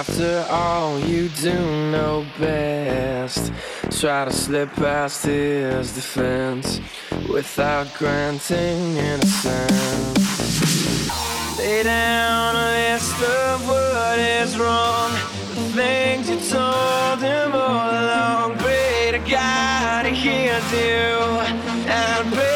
After all, you do know best. Try to slip past his defense without granting innocence. Lay down a list of what is wrong, the things you told him all along. Pray to God he hears you and pray.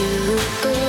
You.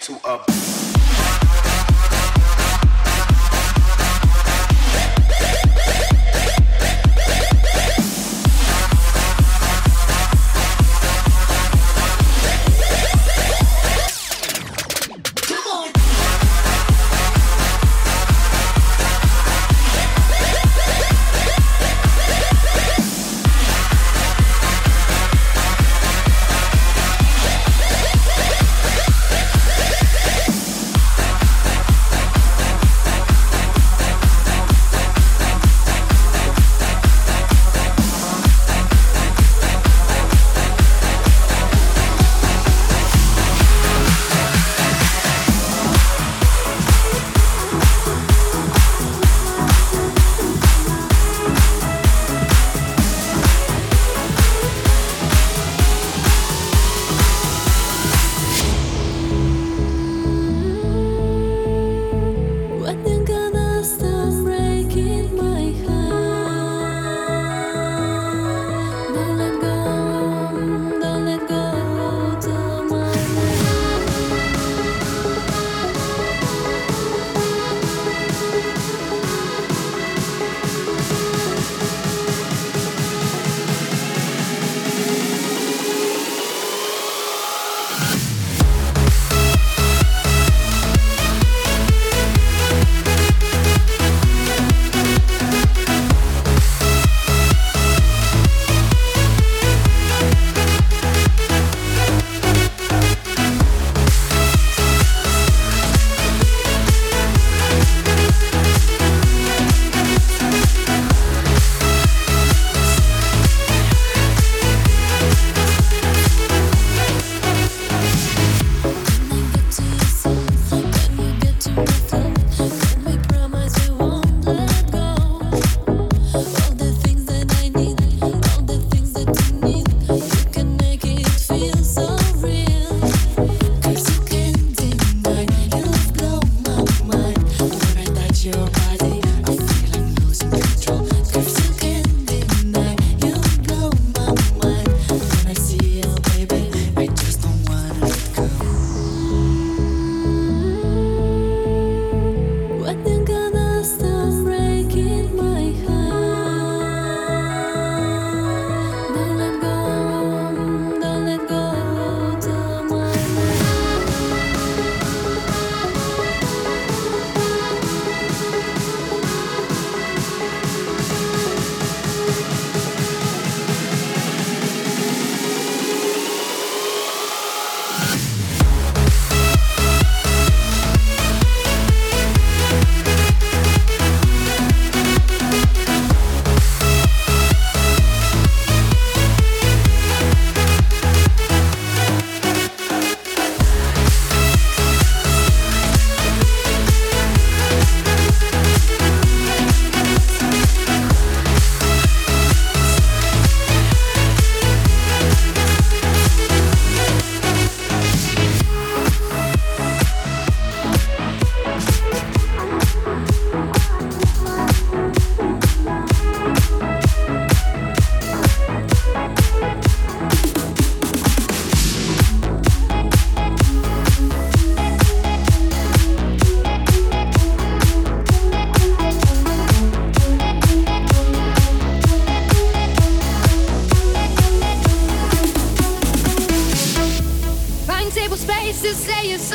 Into a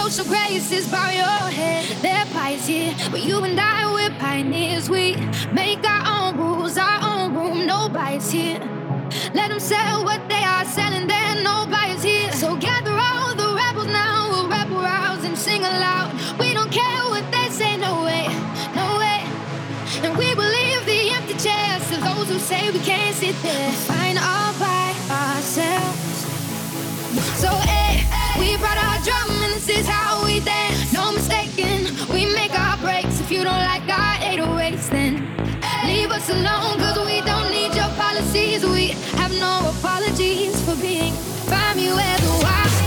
social graces bow your head. Their pies here, but you and I, we're pioneers. We make our own rules, our own room. Nobody's here. Let them sell what they are selling, then nobody's here. So gather all the rebels now, we'll rap rouse and sing aloud. We don't care what they say, no way, no way. And we believe the empty chairs to those who say we can't sit there. We'll find our If you don't like our 808s, then leave us alone, cause we don't need your policies. We have no apologies for being. Where the wild